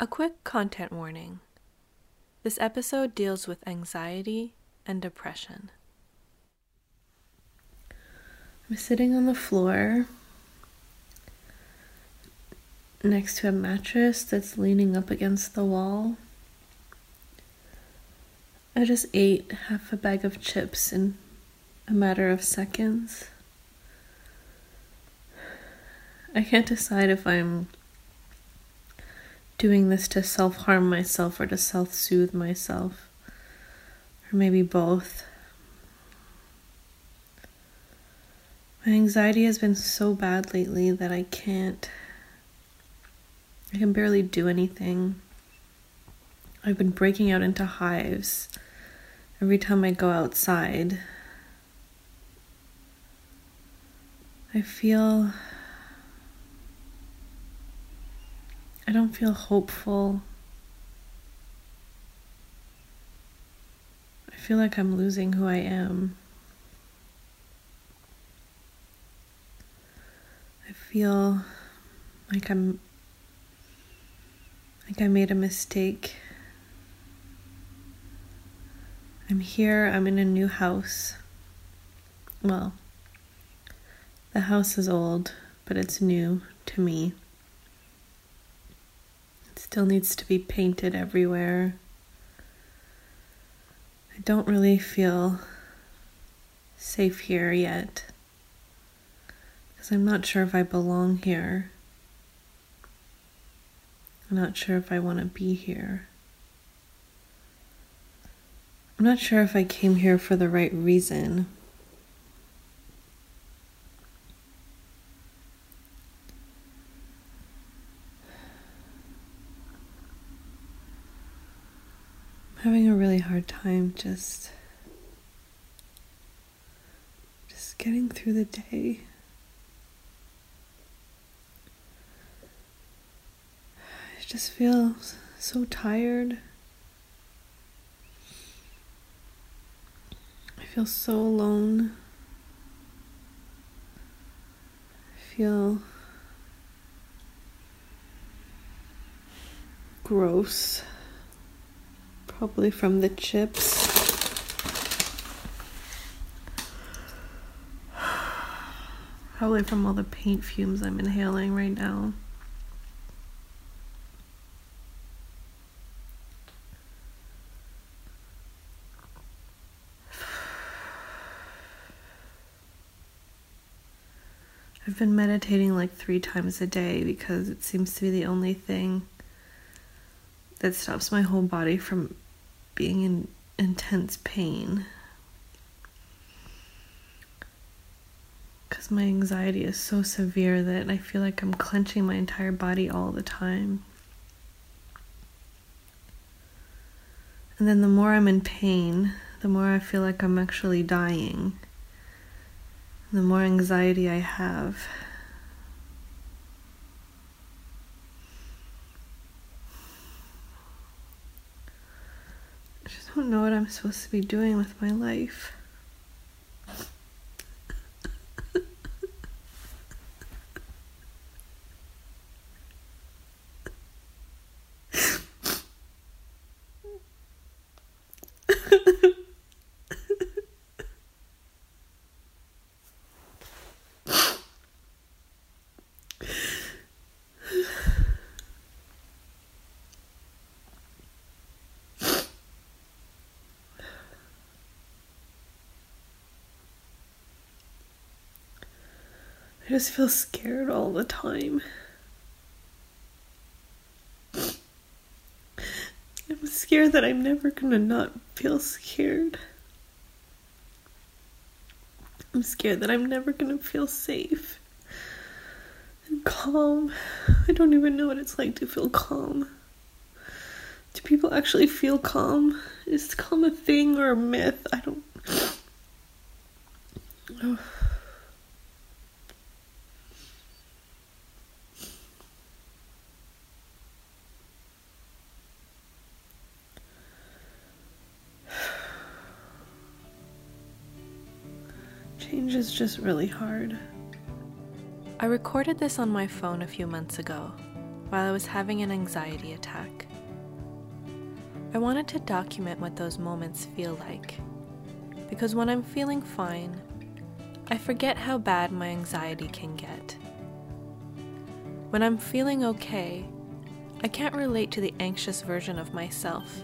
A quick content warning. This episode deals with anxiety and depression. I'm sitting on the floor next to a mattress that's leaning up against the wall. I just ate half a bag of chips in a matter of seconds. I can't decide if I'm doing this to self harm myself or to self soothe myself, or maybe both. My anxiety has been so bad lately that I can't, I can barely do anything. I've been breaking out into hives every time I go outside. I feel I don't feel hopeful. I feel like I'm losing who I am. I feel like I'm like I made a mistake. I'm here, I'm in a new house. Well, the house is old, but it's new to me still needs to be painted everywhere. I don't really feel safe here yet because I'm not sure if I belong here. I'm not sure if I want to be here. I'm not sure if I came here for the right reason. Having a really hard time just just getting through the day. I just feel so tired. I feel so alone. I feel gross probably from the chips. Probably from all the paint fumes I'm inhaling right now. I've been meditating like three times a day because it seems to be the only thing that stops my whole body from being in intense pain. Because my anxiety is so severe that I feel like I'm clenching my entire body all the time. And then the more I'm in pain, the more I feel like I'm actually dying. The more anxiety I have. Don't know what I'm supposed to be doing with my life. I just feel scared all the time. I'm scared that I'm never gonna not feel scared. I'm scared that I'm never gonna feel safe and calm. I don't even know what it's like to feel calm. Do people actually feel calm? Is calm a thing or a myth? I don't. Oh. Is just really hard. I recorded this on my phone a few months ago, while I was having an anxiety attack. I wanted to document what those moments feel like, because when I'm feeling fine, I forget how bad my anxiety can get. When I'm feeling okay, I can't relate to the anxious version of myself.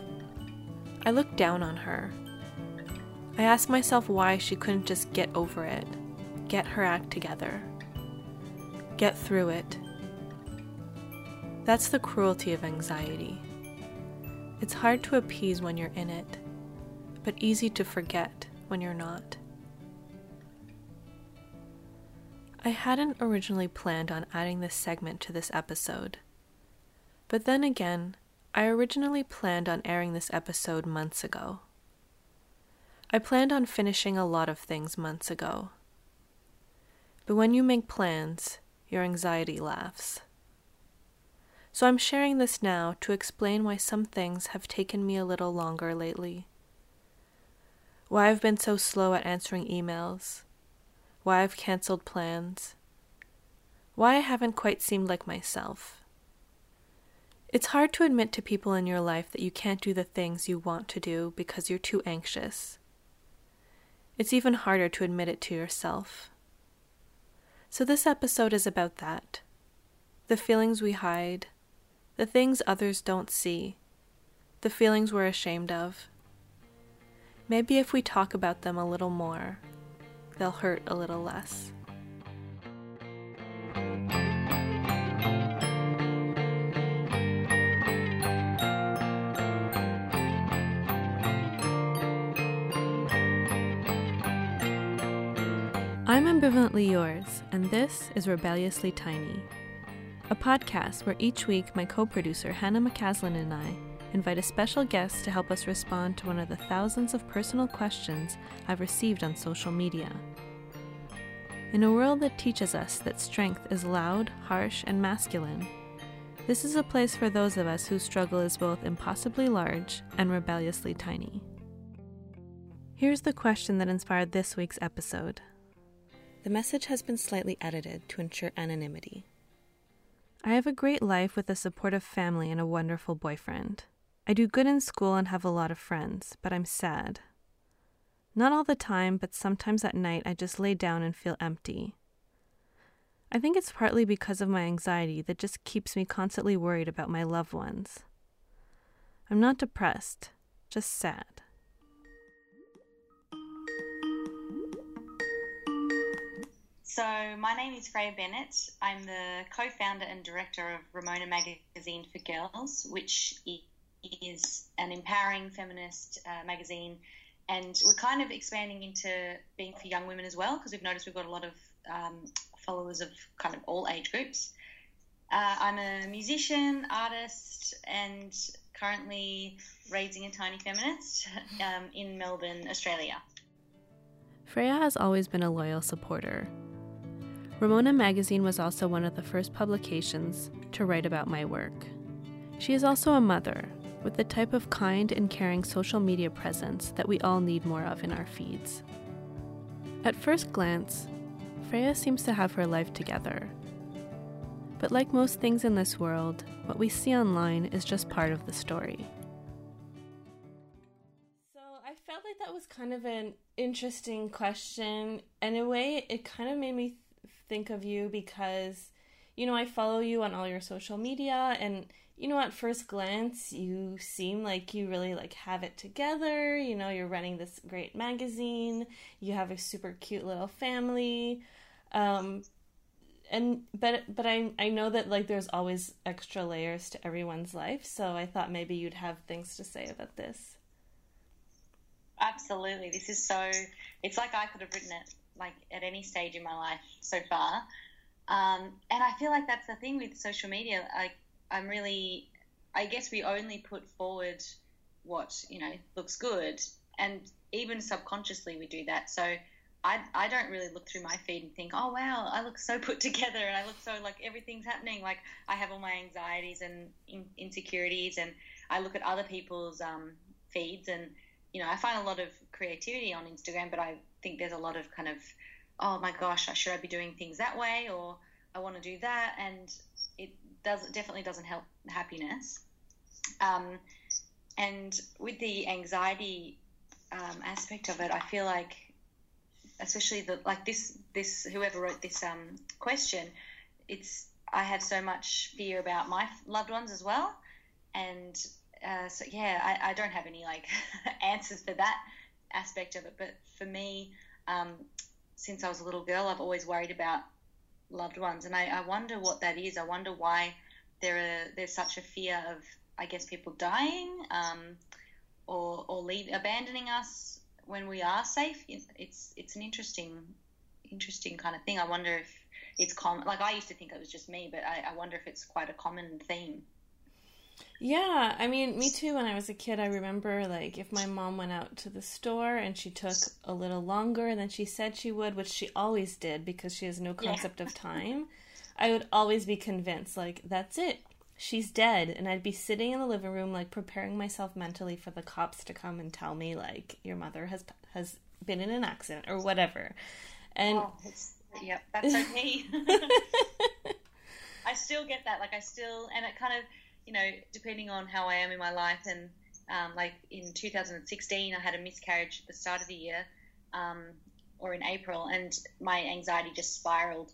I look down on her. I ask myself why she couldn't just get over it, get her act together, get through it. That's the cruelty of anxiety. It's hard to appease when you're in it, but easy to forget when you're not. I hadn't originally planned on adding this segment to this episode. But then again, I originally planned on airing this episode months ago. I planned on finishing a lot of things months ago. But when you make plans, your anxiety laughs. So I'm sharing this now to explain why some things have taken me a little longer lately. Why I've been so slow at answering emails. Why I've cancelled plans. Why I haven't quite seemed like myself. It's hard to admit to people in your life that you can't do the things you want to do because you're too anxious. It's even harder to admit it to yourself. So, this episode is about that the feelings we hide, the things others don't see, the feelings we're ashamed of. Maybe if we talk about them a little more, they'll hurt a little less. I'm ambivalently yours, and this is Rebelliously Tiny a podcast where each week my co producer Hannah McCaslin and I invite a special guest to help us respond to one of the thousands of personal questions I've received on social media. In a world that teaches us that strength is loud, harsh, and masculine, this is a place for those of us whose struggle is both impossibly large and rebelliously tiny. Here's the question that inspired this week's episode. The message has been slightly edited to ensure anonymity. I have a great life with a supportive family and a wonderful boyfriend. I do good in school and have a lot of friends, but I'm sad. Not all the time, but sometimes at night I just lay down and feel empty. I think it's partly because of my anxiety that just keeps me constantly worried about my loved ones. I'm not depressed, just sad. So, my name is Freya Bennett. I'm the co founder and director of Ramona Magazine for Girls, which is an empowering feminist uh, magazine. And we're kind of expanding into being for young women as well, because we've noticed we've got a lot of um, followers of kind of all age groups. Uh, I'm a musician, artist, and currently raising a tiny feminist um, in Melbourne, Australia. Freya has always been a loyal supporter Ramona Magazine was also one of the first publications to write about my work. She is also a mother, with the type of kind and caring social media presence that we all need more of in our feeds. At first glance, Freya seems to have her life together. But like most things in this world, what we see online is just part of the story. So I felt like that was kind of an interesting question. In a way, it kind of made me think of you because you know I follow you on all your social media and you know at first glance you seem like you really like have it together. You know you're running this great magazine. You have a super cute little family. Um and but but I I know that like there's always extra layers to everyone's life. So I thought maybe you'd have things to say about this. Absolutely. This is so it's like I could have written it like at any stage in my life so far. Um, and I feel like that's the thing with social media. Like I'm really, I guess we only put forward what you know looks good, and even subconsciously we do that. So I, I don't really look through my feed and think, oh wow, I look so put together and I look so like everything's happening. Like I have all my anxieties and in, insecurities, and I look at other people's um, feeds and you know I find a lot of creativity on Instagram, but I think there's a lot of kind of, oh my gosh, should I be doing things that way or I want to do that, and it does definitely doesn't help happiness. Um, and with the anxiety um, aspect of it, I feel like, especially the like this this whoever wrote this um, question, it's I have so much fear about my loved ones as well, and uh, so yeah, I, I don't have any like answers for that aspect of it. But for me, um, since I was a little girl, I've always worried about loved ones, and I, I wonder what that is. I wonder why there are there's such a fear of I guess people dying um, or or leave abandoning us when we are safe. It's it's an interesting interesting kind of thing. I wonder if it's common. Like I used to think it was just me, but I, I wonder if it's quite a common theme. Yeah, I mean, me too. When I was a kid, I remember like if my mom went out to the store and she took a little longer than she said she would, which she always did because she has no concept yeah. of time, I would always be convinced like that's it. She's dead, and I'd be sitting in the living room like preparing myself mentally for the cops to come and tell me like your mother has has been in an accident or whatever. And oh, yep, that's okay. I still get that. Like I still, and it kind of you know, depending on how I am in my life, and um, like in 2016, I had a miscarriage at the start of the year, um, or in April, and my anxiety just spiraled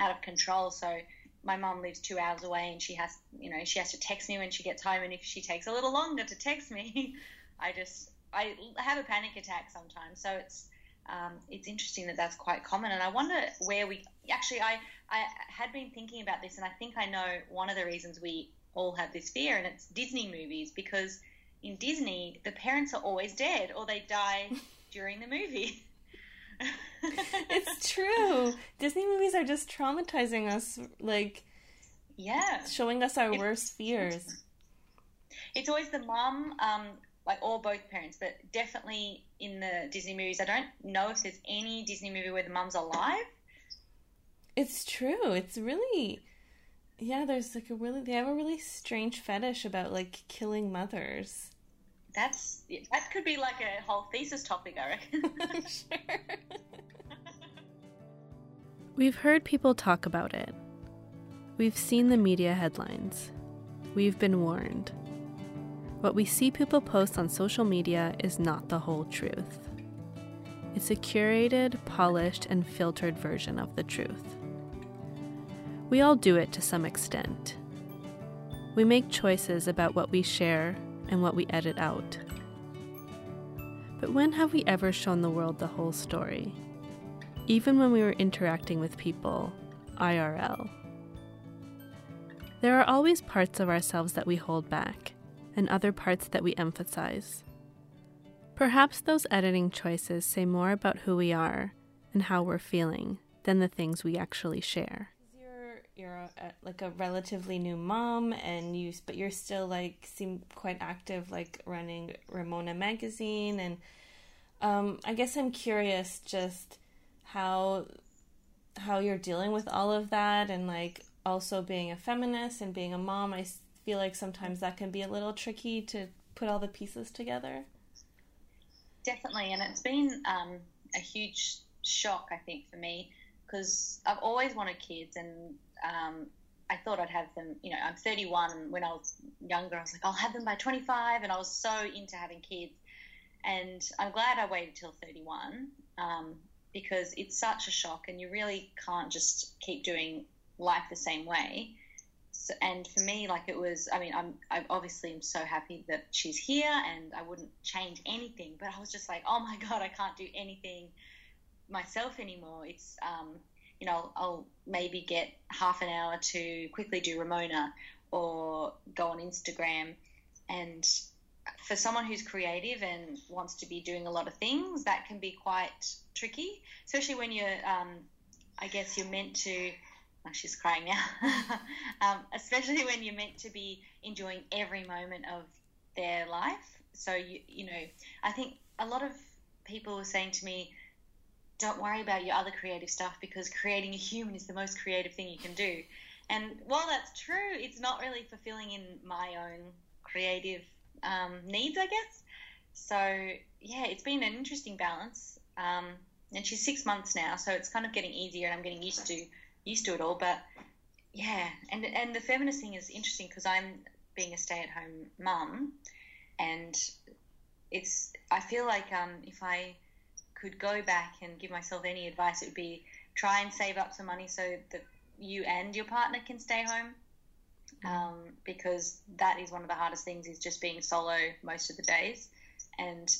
out of control. So my mom lives two hours away, and she has, you know, she has to text me when she gets home, and if she takes a little longer to text me, I just I have a panic attack sometimes. So it's um, it's interesting that that's quite common, and I wonder where we actually I I had been thinking about this, and I think I know one of the reasons we all have this fear, and it's Disney movies because in Disney the parents are always dead or they die during the movie. it's true. Disney movies are just traumatizing us, like yeah, showing us our worst fears. It's always the mom, um, like or both parents, but definitely in the Disney movies. I don't know if there's any Disney movie where the mum's alive. It's true. It's really yeah, there's like a really they have a really strange fetish about like killing mothers. That's that could be like a whole thesis topic, I reckon. sure. We've heard people talk about it. We've seen the media headlines. We've been warned. What we see people post on social media is not the whole truth. It's a curated, polished, and filtered version of the truth. We all do it to some extent. We make choices about what we share and what we edit out. But when have we ever shown the world the whole story? Even when we were interacting with people, IRL. There are always parts of ourselves that we hold back, and other parts that we emphasize. Perhaps those editing choices say more about who we are and how we're feeling than the things we actually share you're a, like a relatively new mom and you but you're still like seem quite active like running ramona magazine and um, i guess i'm curious just how how you're dealing with all of that and like also being a feminist and being a mom i feel like sometimes that can be a little tricky to put all the pieces together. Definitely and it's been um, a huge shock i think for me because I've always wanted kids, and um, I thought I'd have them. You know, I'm 31, and when I was younger, I was like, I'll have them by 25, and I was so into having kids. And I'm glad I waited till 31 um, because it's such a shock, and you really can't just keep doing life the same way. So, and for me, like it was, I mean, I'm, I obviously am so happy that she's here, and I wouldn't change anything. But I was just like, oh my god, I can't do anything myself anymore. It's um, you know, I'll maybe get half an hour to quickly do Ramona or go on Instagram. And for someone who's creative and wants to be doing a lot of things, that can be quite tricky, especially when you're, um, I guess, you're meant to. Oh, she's crying now. um, especially when you're meant to be enjoying every moment of their life. So you, you know, I think a lot of people were saying to me, don't worry about your other creative stuff because creating a human is the most creative thing you can do. And while that's true, it's not really fulfilling in my own creative um, needs, I guess. So yeah, it's been an interesting balance. Um, and she's six months now, so it's kind of getting easier, and I'm getting used to used to it all. But yeah, and and the feminist thing is interesting because I'm being a stay-at-home mum, and it's I feel like um, if I could go back and give myself any advice, it would be try and save up some money so that you and your partner can stay home. Um, because that is one of the hardest things is just being solo most of the days, and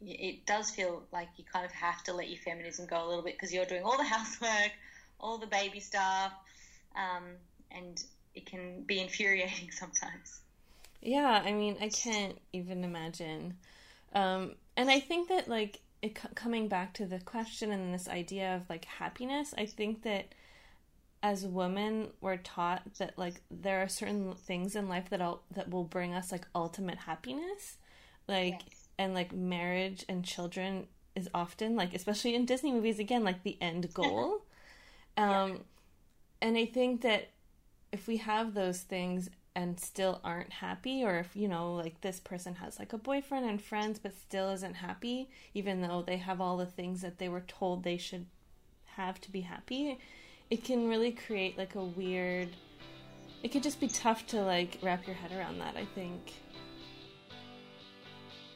it does feel like you kind of have to let your feminism go a little bit because you're doing all the housework, all the baby stuff, um, and it can be infuriating sometimes. Yeah, I mean, I can't even imagine. Um, and I think that, like, it, coming back to the question and this idea of like happiness, I think that as women we're taught that like there are certain things in life that will that will bring us like ultimate happiness, like yes. and like marriage and children is often like especially in Disney movies again like the end goal. um, yeah. and I think that if we have those things and still aren't happy or if you know like this person has like a boyfriend and friends but still isn't happy even though they have all the things that they were told they should have to be happy it can really create like a weird it could just be tough to like wrap your head around that i think.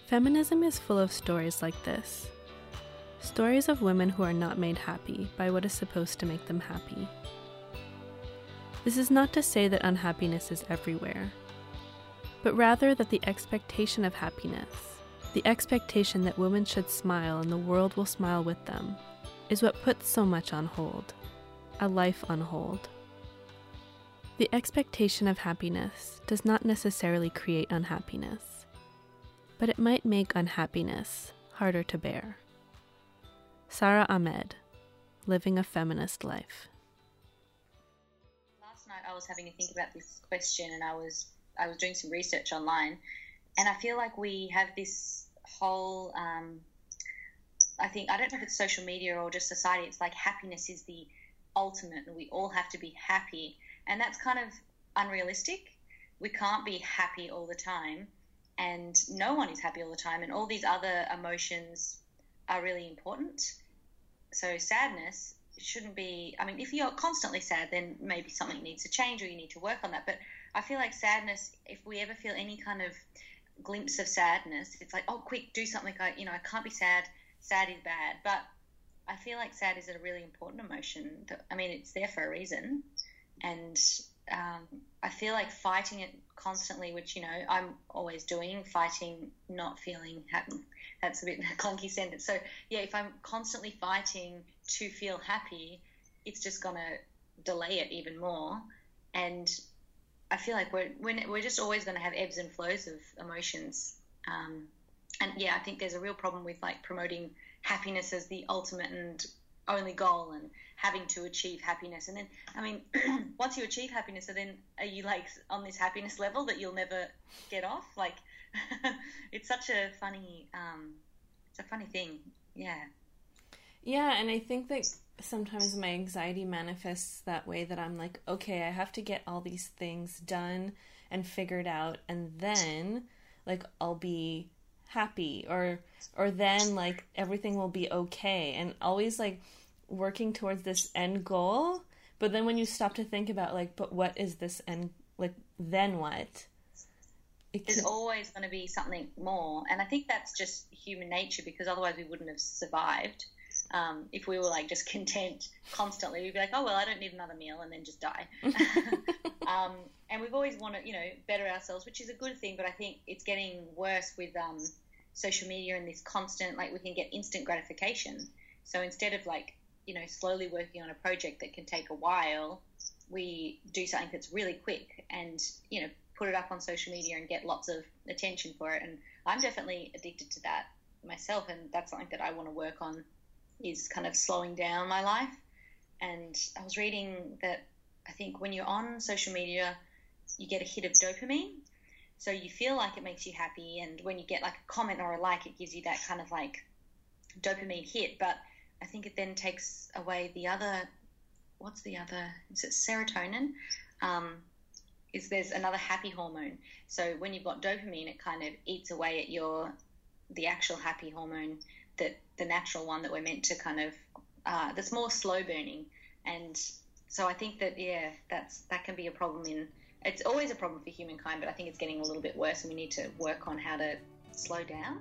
Feminism is full of stories like this. Stories of women who are not made happy by what is supposed to make them happy this is not to say that unhappiness is everywhere, but rather that the expectation of happiness, the expectation that women should smile and the world will smile with them, is what puts so much on hold, a life on hold. The expectation of happiness does not necessarily create unhappiness, but it might make unhappiness harder to bear. Sara Ahmed, Living a Feminist Life I was having to think about this question, and I was I was doing some research online, and I feel like we have this whole. Um, I think I don't know if it's social media or just society. It's like happiness is the ultimate, and we all have to be happy, and that's kind of unrealistic. We can't be happy all the time, and no one is happy all the time, and all these other emotions are really important. So sadness shouldn't be. I mean, if you're constantly sad, then maybe something needs to change or you need to work on that. But I feel like sadness, if we ever feel any kind of glimpse of sadness, it's like, oh, quick, do something. I, you know, I can't be sad. Sad is bad. But I feel like sad is a really important emotion. I mean, it's there for a reason. And um, I feel like fighting it constantly, which, you know, I'm always doing, fighting not feeling happy. That's a bit clunky sentence. So, yeah, if I'm constantly fighting to feel happy, it's just to delay it even more. And I feel like we're, we're just always to have ebbs and flows of emotions. Um, and yeah, I think there's a real problem with like promoting happiness as the ultimate and only goal and having to achieve happiness. And then, I mean, once you achieve happiness, so then are you like on this happiness level that you'll never get off? Like, it's such a funny, um, it's a funny thing. Yeah. Yeah, and I think that sometimes my anxiety manifests that way that I'm like, okay, I have to get all these things done and figured out and then like I'll be happy or or then like everything will be okay and always like working towards this end goal but then when you stop to think about like but what is this end like then what it there's always going to be something more and i think that's just human nature because otherwise we wouldn't have survived um, if we were like just content constantly, we'd be like, oh well, I don't need another meal, and then just die. um, and we've always wanted, you know, better ourselves, which is a good thing. But I think it's getting worse with um, social media and this constant, like we can get instant gratification. So instead of like, you know, slowly working on a project that can take a while, we do something that's really quick and you know put it up on social media and get lots of attention for it. And I'm definitely addicted to that myself, and that's something that I want to work on is kind of slowing down my life. And I was reading that I think when you're on social media, you get a hit of dopamine. So you feel like it makes you happy. And when you get like a comment or a like, it gives you that kind of like dopamine hit. But I think it then takes away the other, what's the other? Is it serotonin? Um, is there's another happy hormone. So when you've got dopamine, it kind of eats away at your the actual happy hormone that the natural one that we're meant to kind of uh, that's more slow burning and so I think that yeah, that's that can be a problem in. It's always a problem for humankind, but I think it's getting a little bit worse, and we need to work on how to slow down.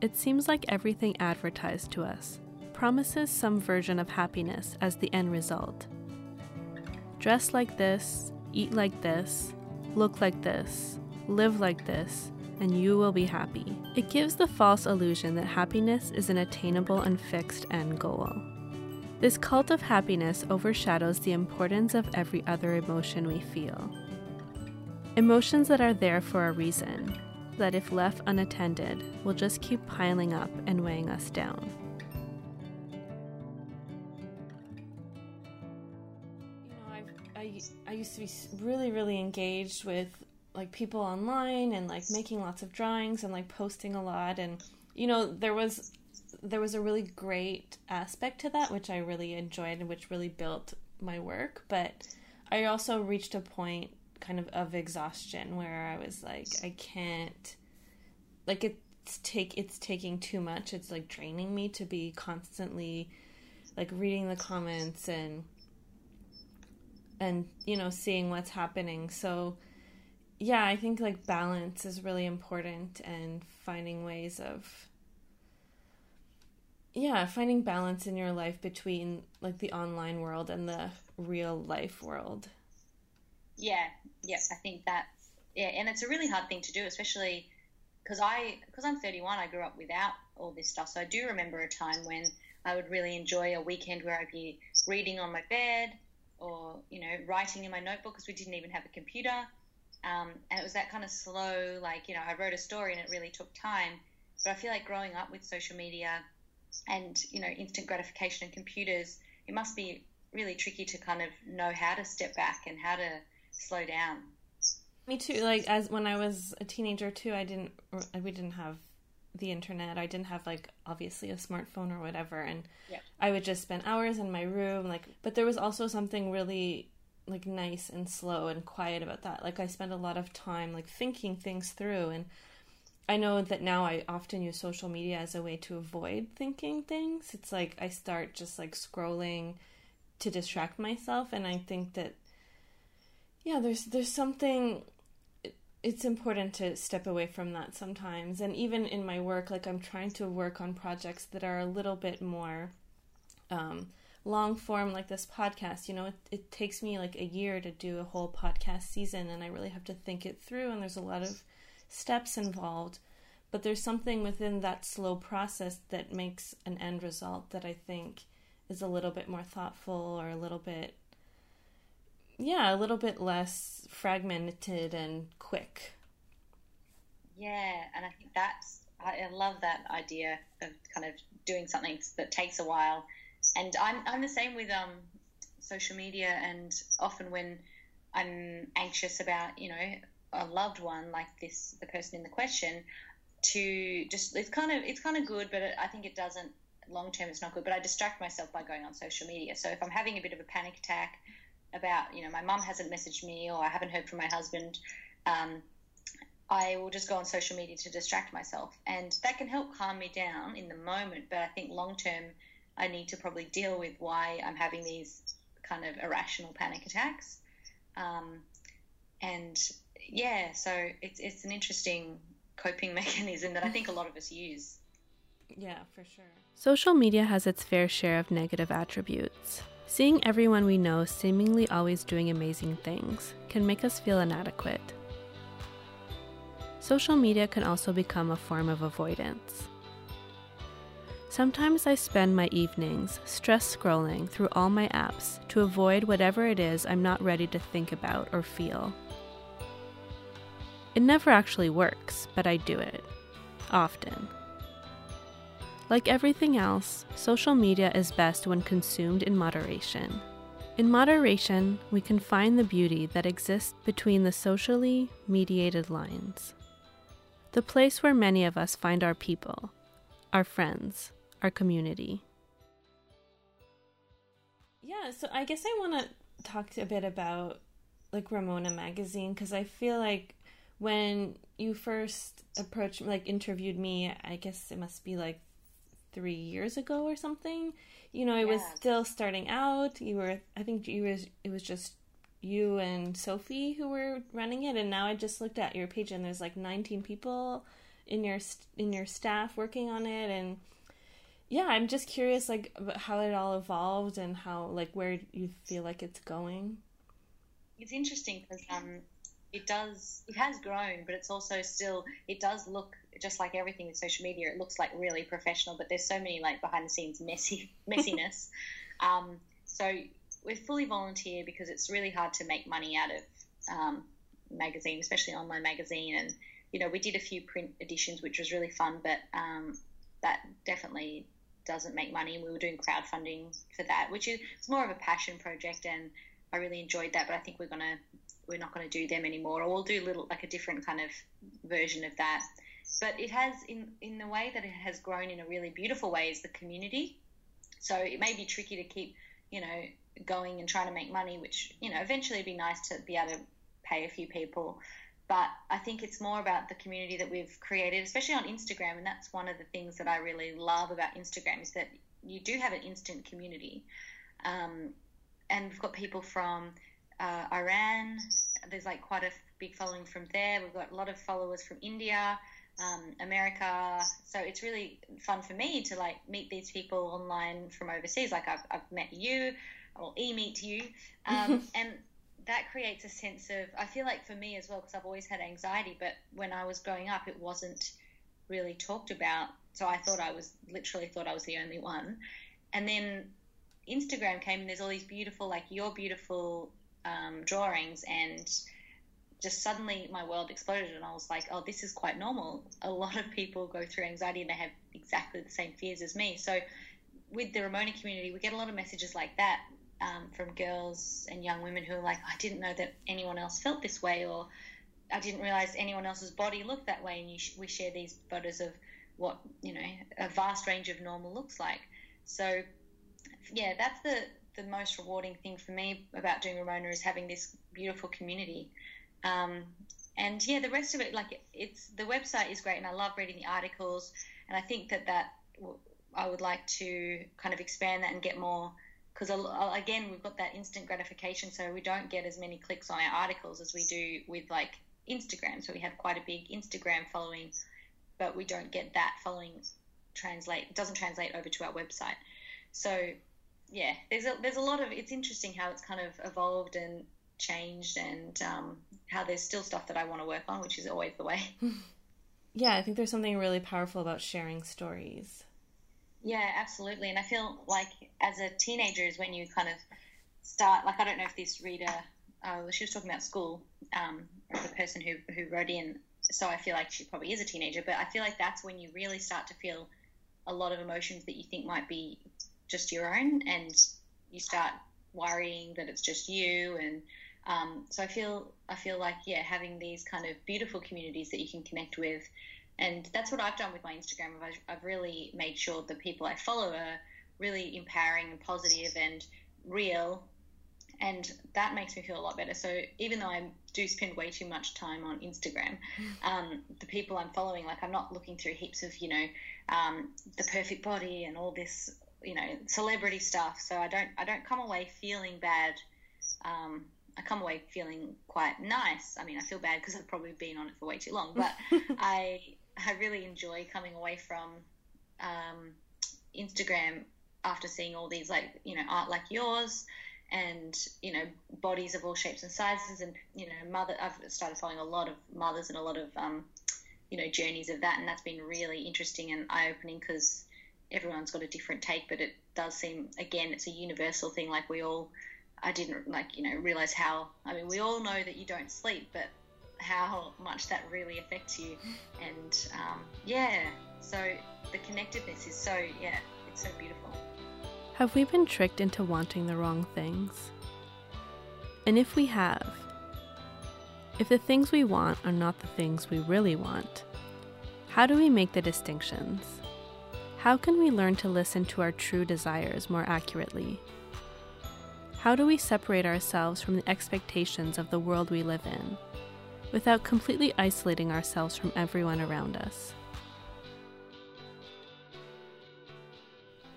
It seems like everything advertised to us promises some version of happiness as the end result. Dress like this, eat like this, look like this, live like this, and you will be happy. It gives the false illusion that happiness is an attainable and fixed end goal. This cult of happiness overshadows the importance of every other emotion we feel. Emotions that are there for a reason, that if left unattended, will just keep piling up and weighing us down. You know, I've, I, I used to be really, really engaged with like people online and like making lots of drawings and like posting a lot and you know there was there was a really great aspect to that which I really enjoyed and which really built my work but I also reached a point kind of of exhaustion where I was like I can't like it's take it's taking too much. It's like draining me to be constantly like reading the comments and and you know seeing what's happening. So yeah, I think like balance is really important and finding ways of yeah, finding balance in your life between like the online world and the real life world. Yeah, yeah, I think that yeah, and it's a really hard thing to do, especially because I because I'm 31, I grew up without all this stuff, so I do remember a time when I would really enjoy a weekend where I'd be reading on my bed or you know writing in my notebook because we didn't even have a computer um, and it was that kind of slow, like, you know, I wrote a story and it really took time. But I feel like growing up with social media and, you know, instant gratification and computers, it must be really tricky to kind of know how to step back and how to slow down. Me too. Like as when I was a teenager too, I didn't we didn't have the internet. I didn't have like obviously a smartphone or whatever and yep. I would just spend hours in my room like but there was also something really like nice and slow and quiet about that. Like I spend a lot of time like thinking things through and I know that now I often use social media as a way to avoid thinking things. It's like I start just like scrolling to distract myself and I think that yeah, there's there's something it's important to step away from that sometimes. And even in my work like I'm trying to work on projects that are a little bit more um long form like this podcast you know it, it takes me like a year to do a whole podcast season and i really have to think it through and there's a lot of steps involved but there's something within that slow process that makes an end result that i think is a little bit more thoughtful or a little bit yeah a little bit less fragmented and quick yeah and i think that's i love that idea of kind of doing something that takes a while and I'm I'm the same with um, social media, and often when I'm anxious about you know a loved one like this, the person in the question, to just it's kind of it's kind of good, but I think it doesn't long term. It's not good, but I distract myself by going on social media. So if I'm having a bit of a panic attack about you know my mum hasn't messaged me or I haven't heard from my husband. Um, I will just go on social media to distract myself, and that can help calm me down in the moment. But I think long term, I need to probably deal with why I'm having these kind of irrational panic attacks. Um, and yeah, so it's it's an interesting coping mechanism that I think a lot of us use. Yeah, for sure. Social media has its fair share of negative attributes. Seeing everyone we know seemingly always doing amazing things can make us feel inadequate. Social media can also become a form of avoidance. Sometimes I spend my evenings stress scrolling through all my apps to avoid whatever it is I'm not ready to think about or feel. It never actually works, but I do it. Often. Like everything else, social media is best when consumed in moderation. In moderation, we can find the beauty that exists between the socially mediated lines. The place where many of us find our people, our friends, our community. Yeah, so I guess I want to talk a bit about like Ramona magazine because I feel like when you first approached like interviewed me, I guess it must be like three years ago or something. You know, it was still starting out. You were, I think, you was it was just you and Sophie who were running it, and now I just looked at your page and there's like 19 people in your in your staff working on it, and yeah, I'm just curious like how it all evolved and how like where you feel like it's going. It's interesting because um, it does it has grown, but it's also still it does look just like everything with social media. It looks like really professional, but there's so many like behind the scenes messy messiness. um, so we're fully volunteer because it's really hard to make money out of um, magazine, especially online magazine. And you know, we did a few print editions, which was really fun, but um, that definitely doesn't make money. We were doing crowdfunding for that, which is it's more of a passion project, and I really enjoyed that. But I think we're gonna we're not going to do them anymore, or we'll do a little like a different kind of version of that. But it has in in the way that it has grown in a really beautiful way is the community. So it may be tricky to keep you know going and trying to make money, which you know eventually it'd be nice to be able to pay a few people. But I think it's more about the community that we've created, especially on Instagram, and that's one of the things that I really love about Instagram is that you do have an instant community, um, and we've got people from uh, Iran. There's like quite a big following from there. We've got a lot of followers from India, um, America. So it's really fun for me to like meet these people online from overseas. Like I've, I've met you, or e-meet you, um, and that creates a sense of. I feel like for me as well, because I've always had anxiety, but when I was growing up, it wasn't really talked about. So I thought I was literally thought I was the only one, and then Instagram came and there's all these beautiful, like your beautiful um, drawings and just suddenly my world exploded and I was like, oh, this is quite normal. A lot of people go through anxiety and they have exactly the same fears as me. So with the Ramona community, we get a lot of messages like that um, from girls and young women who are like, I didn't know that anyone else felt this way, or I didn't realize anyone else's body looked that way. And sh- we share these photos of what you know a vast range of normal looks like. So yeah, that's the the most rewarding thing for me about doing Ramona is having this beautiful community. Um, and yeah, the rest of it, like it's the website is great, and I love reading the articles. And I think that that I would like to kind of expand that and get more because again, we've got that instant gratification, so we don't get as many clicks on our articles as we do with like Instagram. So we have quite a big Instagram following, but we don't get that following translate doesn't translate over to our website. So yeah, there's a there's a lot of it's interesting how it's kind of evolved and changed, and um, how there's still stuff that I want to work on, which is always the way. Yeah, I think there's something really powerful about sharing stories. Yeah, absolutely, and I feel like as a teenager is when you kind of start. Like I don't know if this reader, uh, she was talking about school, um, the person who who wrote in. So I feel like she probably is a teenager, but I feel like that's when you really start to feel a lot of emotions that you think might be just your own, and you start worrying that it's just you. And um, so I feel I feel like yeah, having these kind of beautiful communities that you can connect with, and that's what I've done with my Instagram. I've, I've really made sure the people I follow are really empowering and positive and real and that makes me feel a lot better. So even though I do spend way too much time on Instagram, um, the people I'm following, like I'm not looking through heaps of you know um, the perfect body and all this you know celebrity stuff. So I don't I don't come away feeling bad. Um, I come away feeling quite nice. I mean, I feel bad because I've probably been on it for way too long, but I I really enjoy coming away from um, Instagram after seeing all these like you know art like yours and you know bodies of all shapes and sizes and you know mother I've started following a lot of mothers and a lot of um, you know journeys of that and that's been really interesting and eye opening because everyone's got a different take, but it does seem again it's a universal thing. Like we all, I didn't like you know realize how. I mean, we all know that you don't sleep, but how much that really affects you, and um, yeah. So the connectedness is so yeah, it's so beautiful. Have we been tricked into wanting the wrong things? And if we have, if the things we want are not the things we really want, how do we make the distinctions? How can we learn to listen to our true desires more accurately? How do we separate ourselves from the expectations of the world we live in without completely isolating ourselves from everyone around us?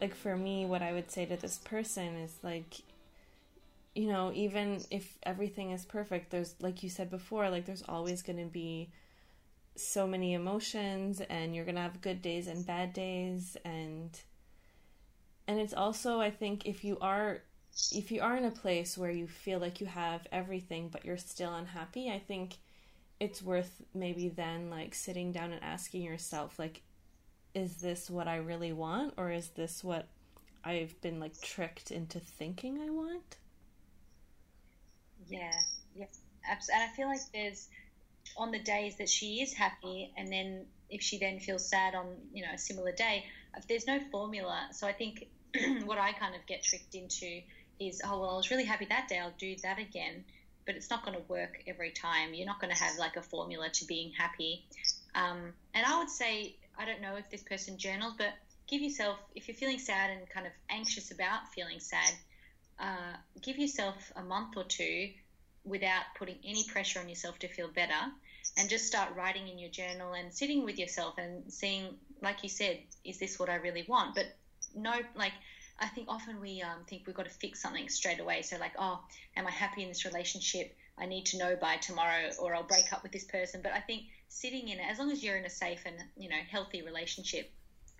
like for me, what I would say to this person is like, you know, even if everything is perfect, there's, like you said before, like there's always going to be so many emotions and you're going to have good days and bad days and and it's also i think if you are if you are in a place where you feel like you have everything but you're still unhappy i think it's worth maybe then like sitting down and asking yourself like is this what i really want or is this what i've been like tricked into thinking i want? Yeah yeah and i feel like there's on the days that she is happy and then if she then feels sad on you know a similar day there's no formula. So i think what i kind of get tricked into is oh well i was really happy that day i'll do that again. But it's not going to work every time. You're not going to have like a formula to being happy. Um, and i would say i don't know if this person journals but give yourself if you're feeling sad and kind of anxious about feeling sad uh, give yourself a month or two without putting any pressure on yourself to feel better and just start writing in your journal and sitting with yourself and seeing like you said is this what i really want? But no like i think often we um, think we've got to fix something straight away. So like oh am i happy in this relationship? I need to know by tomorrow or i'll break up with this person. But i think sitting in it as long as you're in a safe and you know healthy relationship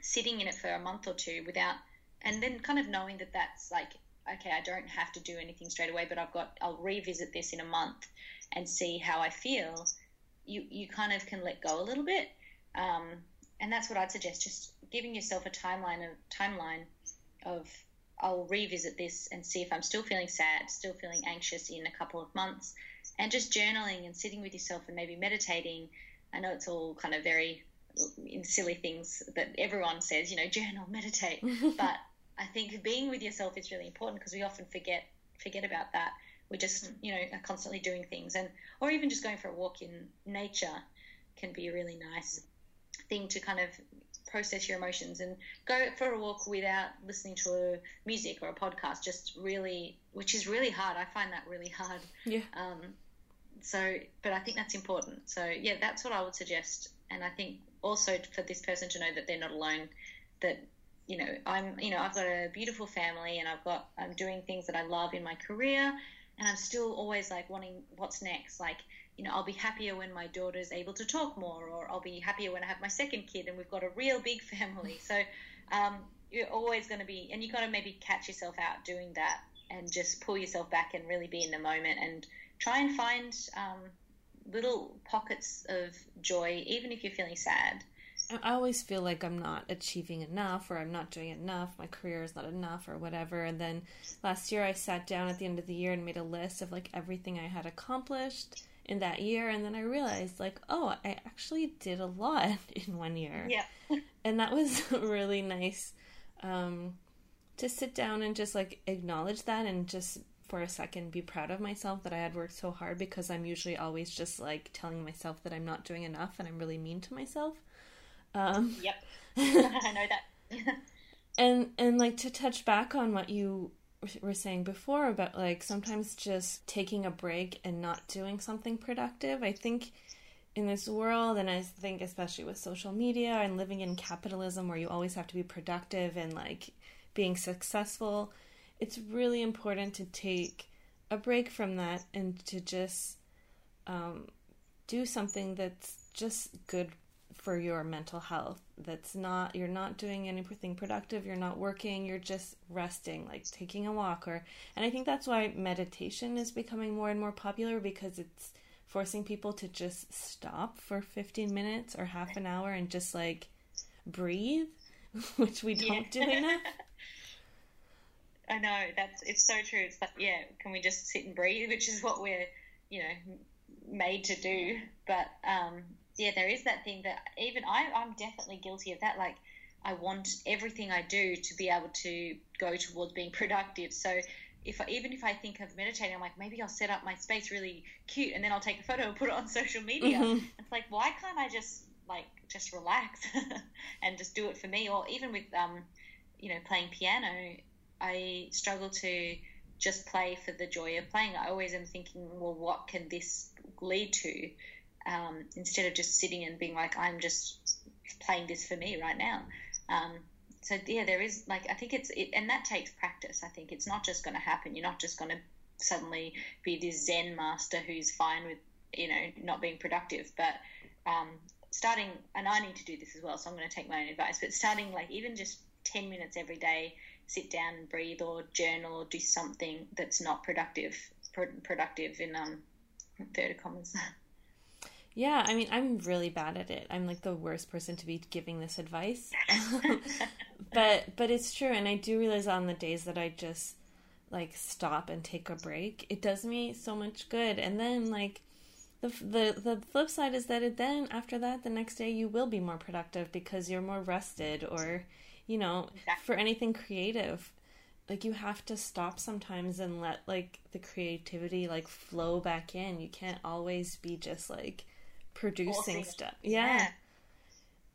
sitting in it for a month or two without and then kind of knowing that that's like okay, I don't have to do anything straight away, but I've got I'll revisit this in a month and see how I feel. You you kind of can let go a little bit, um, and that's what I'd suggest. Just giving yourself a timeline of timeline of I'll revisit this and see if I'm still feeling sad, still feeling anxious in a couple of months, and just journaling and sitting with yourself and maybe meditating. I know it's all kind of very in silly things that everyone says, you know, journal, meditate, but I think being with yourself is really important because we often forget forget about that. We just mm. you know are constantly doing things, and or even just going for a walk in nature can be a really nice thing to kind of process your emotions and go for a walk without listening to a music or a podcast. Just really, which is really hard. I find that really hard. Yeah. Um, so, but I think that's important. So yeah, that's what I would suggest, and I think also for this person to know that they're not alone. That you know, I'm, you know, I've got a beautiful family and I've got, I'm doing things that I love in my career and I'm still always like wanting what's next. Like, you know, I'll be happier when my daughter's able to talk more, or I'll be happier when I have my second kid and we've got a real big family. So, um, you're always going to be, and you've got to maybe catch yourself out doing that and just pull yourself back and really be in the moment and try and find um, little pockets of joy, even if you're feeling sad. I always feel like I'm not achieving enough or I'm not doing enough, my career is not enough or whatever. And then last year I sat down at the end of the year and made a list of like everything I had accomplished in that year and then I realized like, oh, I actually did a lot in one year. Yeah. and that was really nice um, to sit down and just like acknowledge that and just for a second be proud of myself that I had worked so hard because I'm usually always just like telling myself that I'm not doing enough and I'm really mean to myself. Um, yep, I know that. and and like to touch back on what you were saying before about like sometimes just taking a break and not doing something productive. I think in this world, and I think especially with social media and living in capitalism where you always have to be productive and like being successful, it's really important to take a break from that and to just um, do something that's just good for your mental health. That's not you're not doing anything productive you're not working you're just resting like taking a walk or and i think that's why meditation is becoming more and more popular because it's forcing people to just stop for 15 minutes or half an hour and just like breathe which we don't yeah. do enough. I know that's it's so true. It's like yeah can we just sit and breathe which is what we're you know made to do. But um yeah, there is that thing that even I, I'm definitely guilty of that. Like, I want everything I do to be able to go towards being productive. So, if I, even if I think of meditating, I'm like, maybe I'll set up my space really cute, and then I'll take a photo and put it on social media. Mm-hmm. It's like, why can't I just like just relax and just do it for me? Or even with um, you know, playing piano, I struggle to just play for the joy of playing. I always am thinking, well, what can this lead to? Um, instead of just sitting and being like, I'm just playing this for me right now. Um, so yeah, there is like I think it's it, and that takes practice. I think it's not just going to happen. You're not just going to suddenly be this Zen master who's fine with you know not being productive, but um, starting and I need to do this as well. So I'm going to take my own advice. But starting like even just ten minutes every day, sit down and breathe, or journal, or do something that's not productive. Pro- productive in um, inverted commas. Yeah, I mean, I'm really bad at it. I'm like the worst person to be giving this advice. but but it's true and I do realize on the days that I just like stop and take a break, it does me so much good. And then like the the the flip side is that it then after that the next day you will be more productive because you're more rested or you know, exactly. for anything creative like you have to stop sometimes and let like the creativity like flow back in. You can't always be just like producing stuff. Yeah. yeah.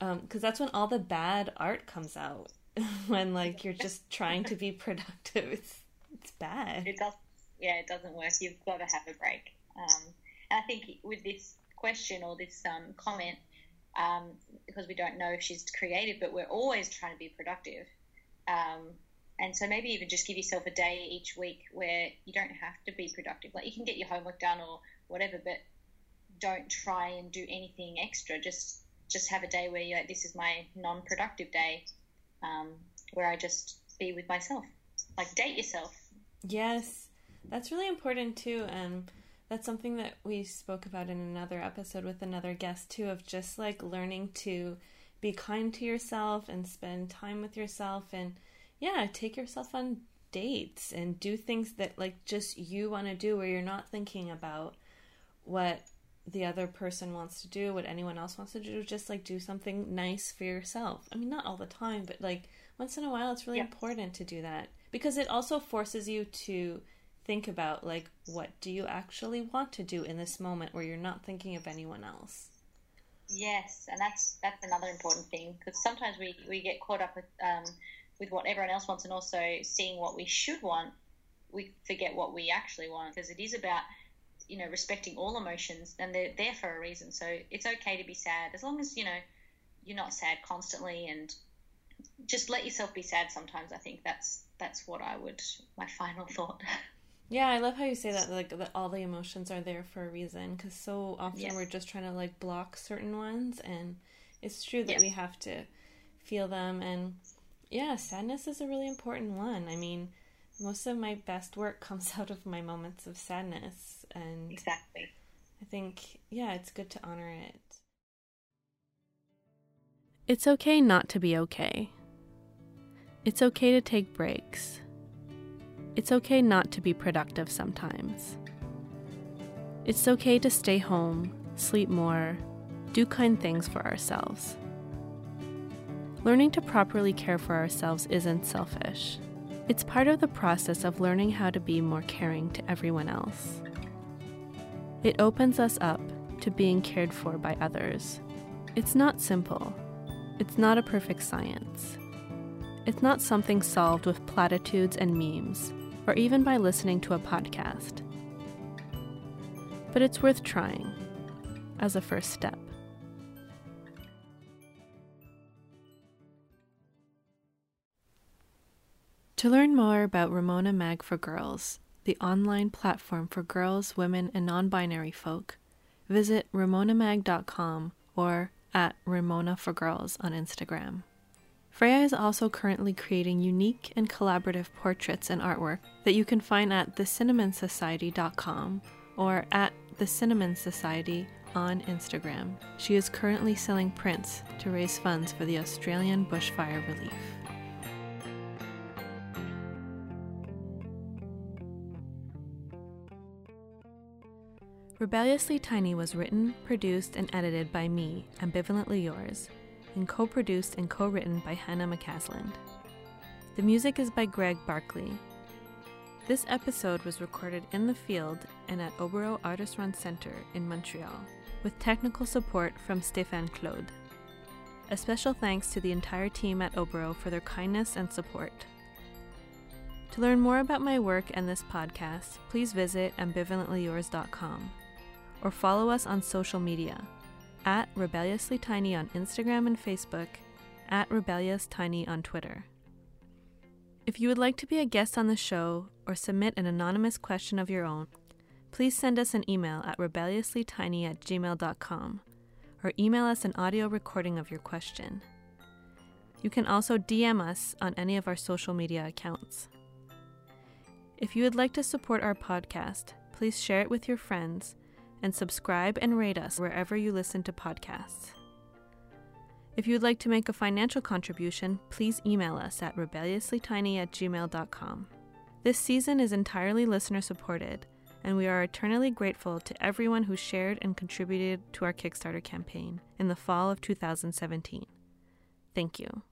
Um, cuz that's when all the bad art comes out. when like you're just trying to be productive. It's it's bad. It does yeah, it doesn't work. You've got to have a break. Um, and I think with this question or this um, comment, um, because we don't know if she's creative, but we're always trying to be productive. Um, and so maybe even just give yourself a day each week where you don't have to be productive. Like you can get your homework done or whatever, but don't try and do anything extra. Just just have a day where you're like, this is my non-productive day, um, where I just be with myself. Like date yourself. Yes, that's really important too, and that's something that we spoke about in another episode with another guest too. Of just like learning to be kind to yourself and spend time with yourself, and yeah, take yourself on dates and do things that like just you want to do, where you're not thinking about what the other person wants to do, what anyone else wants to do, just like do something nice for yourself. I mean, not all the time, but like once in a while, it's really important to do that because it also forces you to think about like what do you actually want to do in this moment where you're not thinking of anyone else. Yes, and that's that's another important thing because sometimes we, we get caught up with um, with what everyone else wants and also seeing what we should want. We forget what we actually want because it is about you know respecting all emotions and they're there for a reason. So it's okay to be sad as long as you know you're not sad constantly and just let yourself be sad sometimes i think that's that's what i would my final thought. Yeah i love how you say that like that all the emotions are there for a reason because so often yes. we're just trying to like block certain ones and it's true that we have to feel them and yeah sadness is a really important one. I mean most of my best work comes out of my moments of sadness and exactly. I think yeah it's good to honor it. It's okay not to be okay. It's okay to take breaks. It's okay not to be productive sometimes. It's okay to stay home sleep more do kind things for ourselves. Learning to properly care for ourselves isn't selfish it's part of the process of learning how to be more caring to everyone else. It opens us up to being cared for by others. It's not simple. It's not a perfect science. It's not something solved with platitudes and memes, or even by listening to a podcast. But it's worth trying as a first step. To learn more about Ramona Mag for Girls, the online platform for girls, women, and non binary folk, visit ramonamag.com or at Ramona for Girls on Instagram. Freya is also currently creating unique and collaborative portraits and artwork that you can find at thecinnamonsociety.com or at the Cinnamon Society on Instagram. She is currently selling prints to raise funds for the Australian bushfire relief. Rebelliously Tiny was written, produced, and edited by me, Ambivalently Yours, and co produced and co written by Hannah McCasland. The music is by Greg Barkley. This episode was recorded in the field and at Oboro Artist Run Center in Montreal, with technical support from Stéphane Claude. A special thanks to the entire team at Oboro for their kindness and support. To learn more about my work and this podcast, please visit ambivalentlyyours.com or follow us on social media at Rebelliously Tiny on Instagram and Facebook, at Rebellious Tiny on Twitter. If you would like to be a guest on the show or submit an anonymous question of your own, please send us an email at rebelliouslytiny at gmail.com or email us an audio recording of your question. You can also DM us on any of our social media accounts. If you would like to support our podcast, please share it with your friends and subscribe and rate us wherever you listen to podcasts. If you would like to make a financial contribution, please email us at rebelliouslytiny at gmail.com. This season is entirely listener supported, and we are eternally grateful to everyone who shared and contributed to our Kickstarter campaign in the fall of 2017. Thank you.